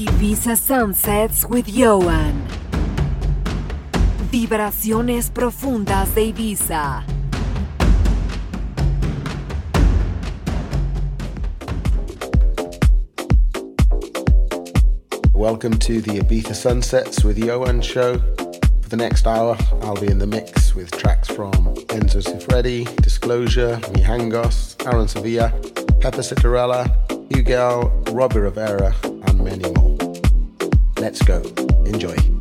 Ibiza Sunsets with Ioan. Vibraciones profundas de Ibiza. Welcome to the Ibiza Sunsets with Ioan show. For the next hour, I'll be in the mix with tracks from Enzo Siffredi, Disclosure, Mijangos, Aaron Sevilla, Peppe Citarella, Hugo, Robbie Rivera, Let's go. Enjoy.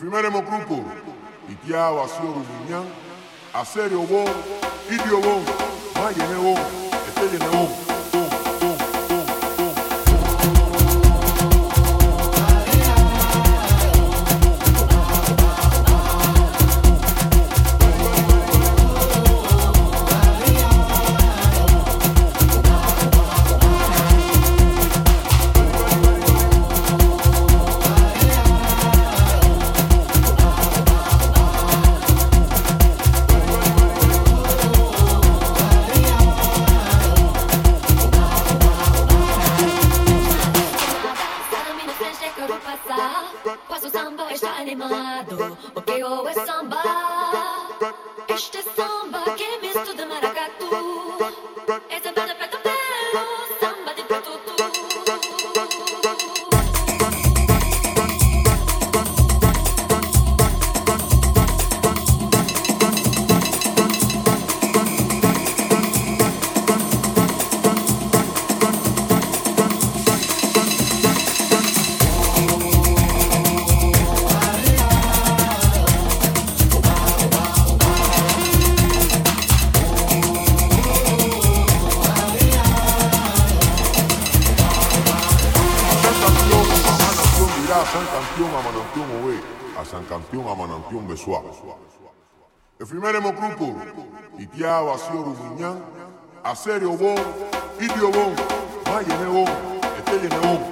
Efimere grupo, Itia Wasio Ruminyan, a Serio Bon, Idio Bon, Mayene Bon, Etele Bon. Εφημέρεμο Primeremo grupo, Itia Wasio Rumunyan, Aserio Wong, Idio Wong, Mayene Wong, Eteyene Wong.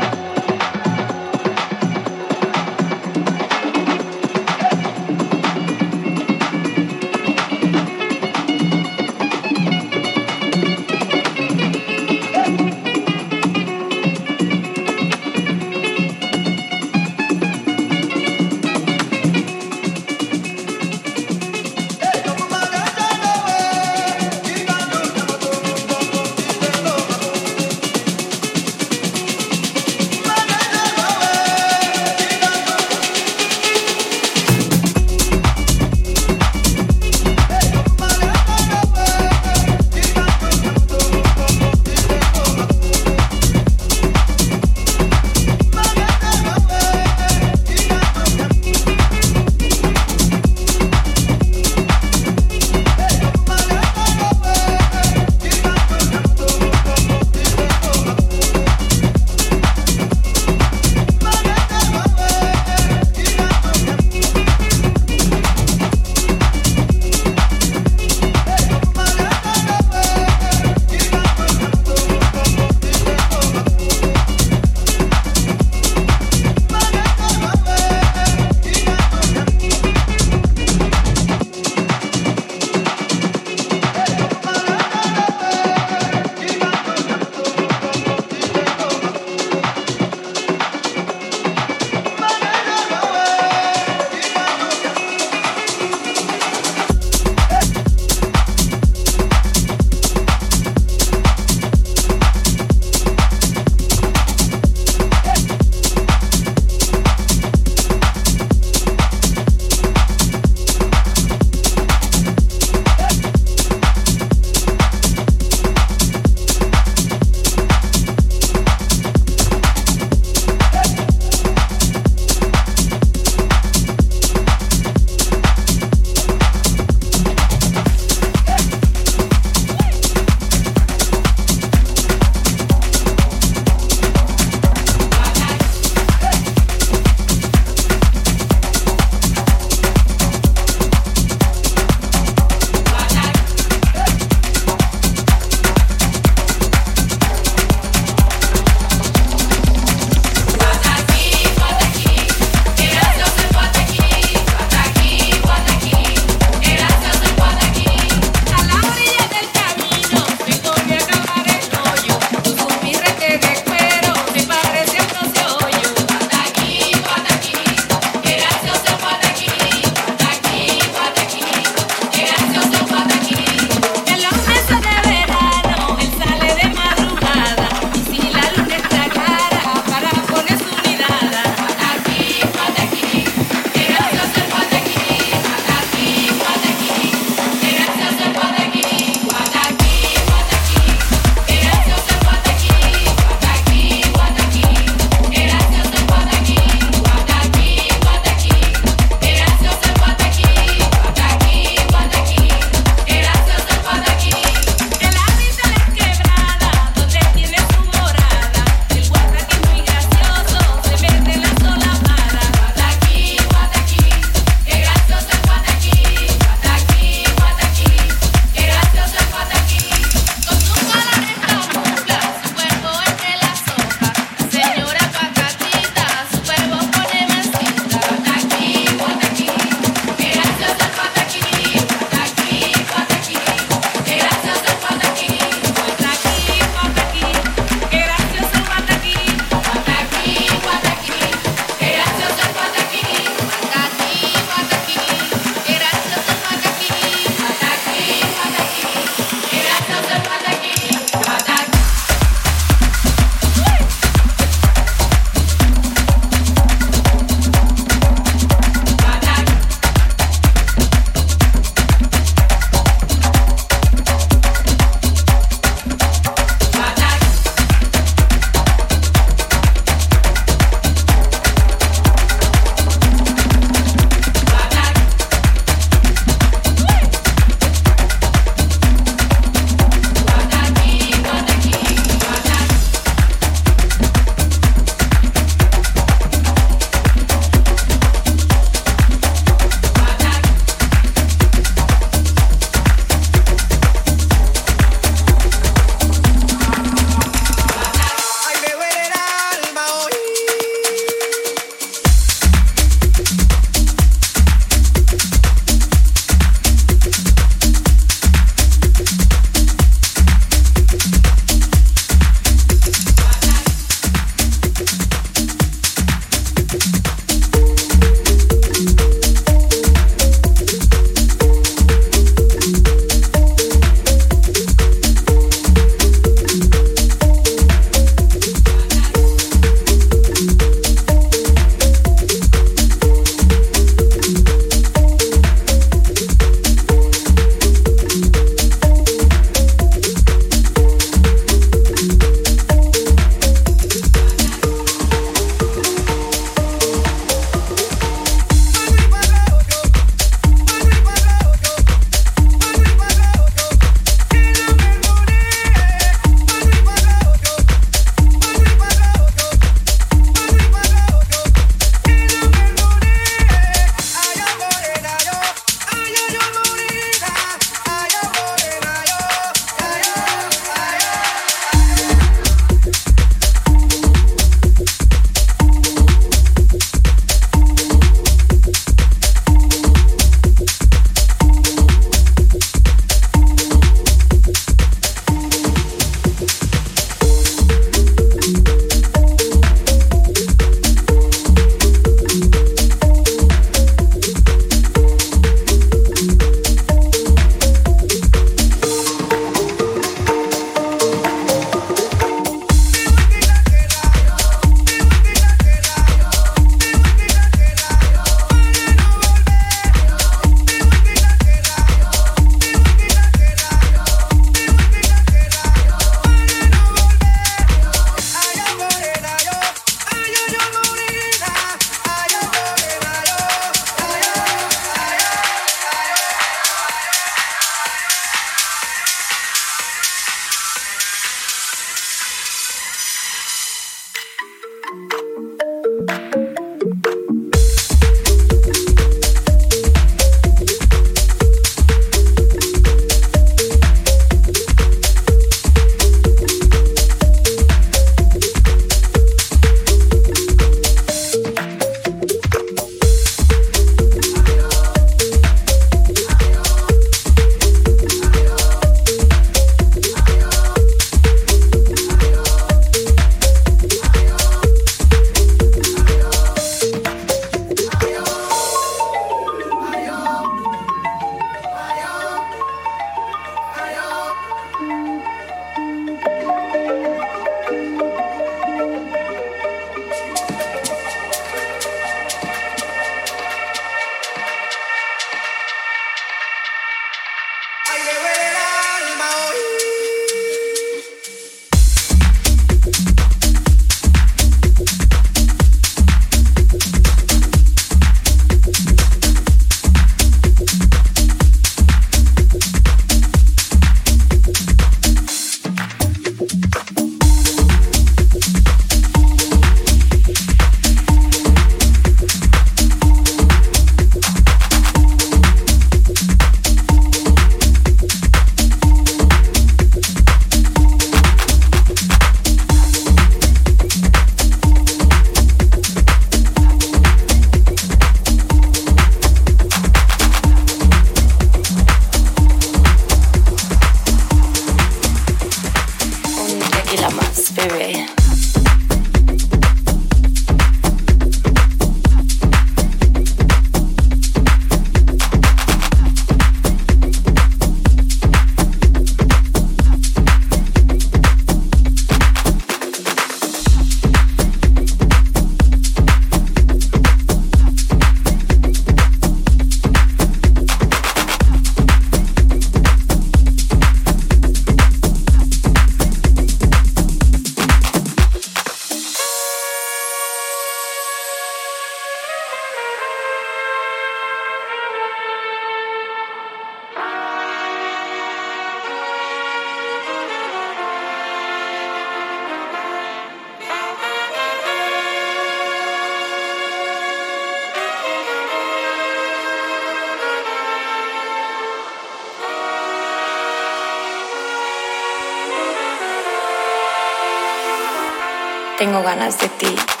Tengo ganas de ti.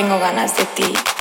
Tengo ganas de ti.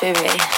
baby.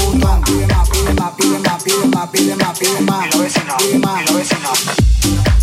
Pide más, pide más, pide más, pide más, pide más. Y lo ese no, y lo ese no.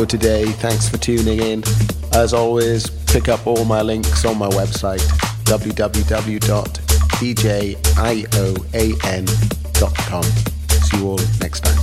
For today. Thanks for tuning in. As always, pick up all my links on my website www.djioan.com. See you all next time.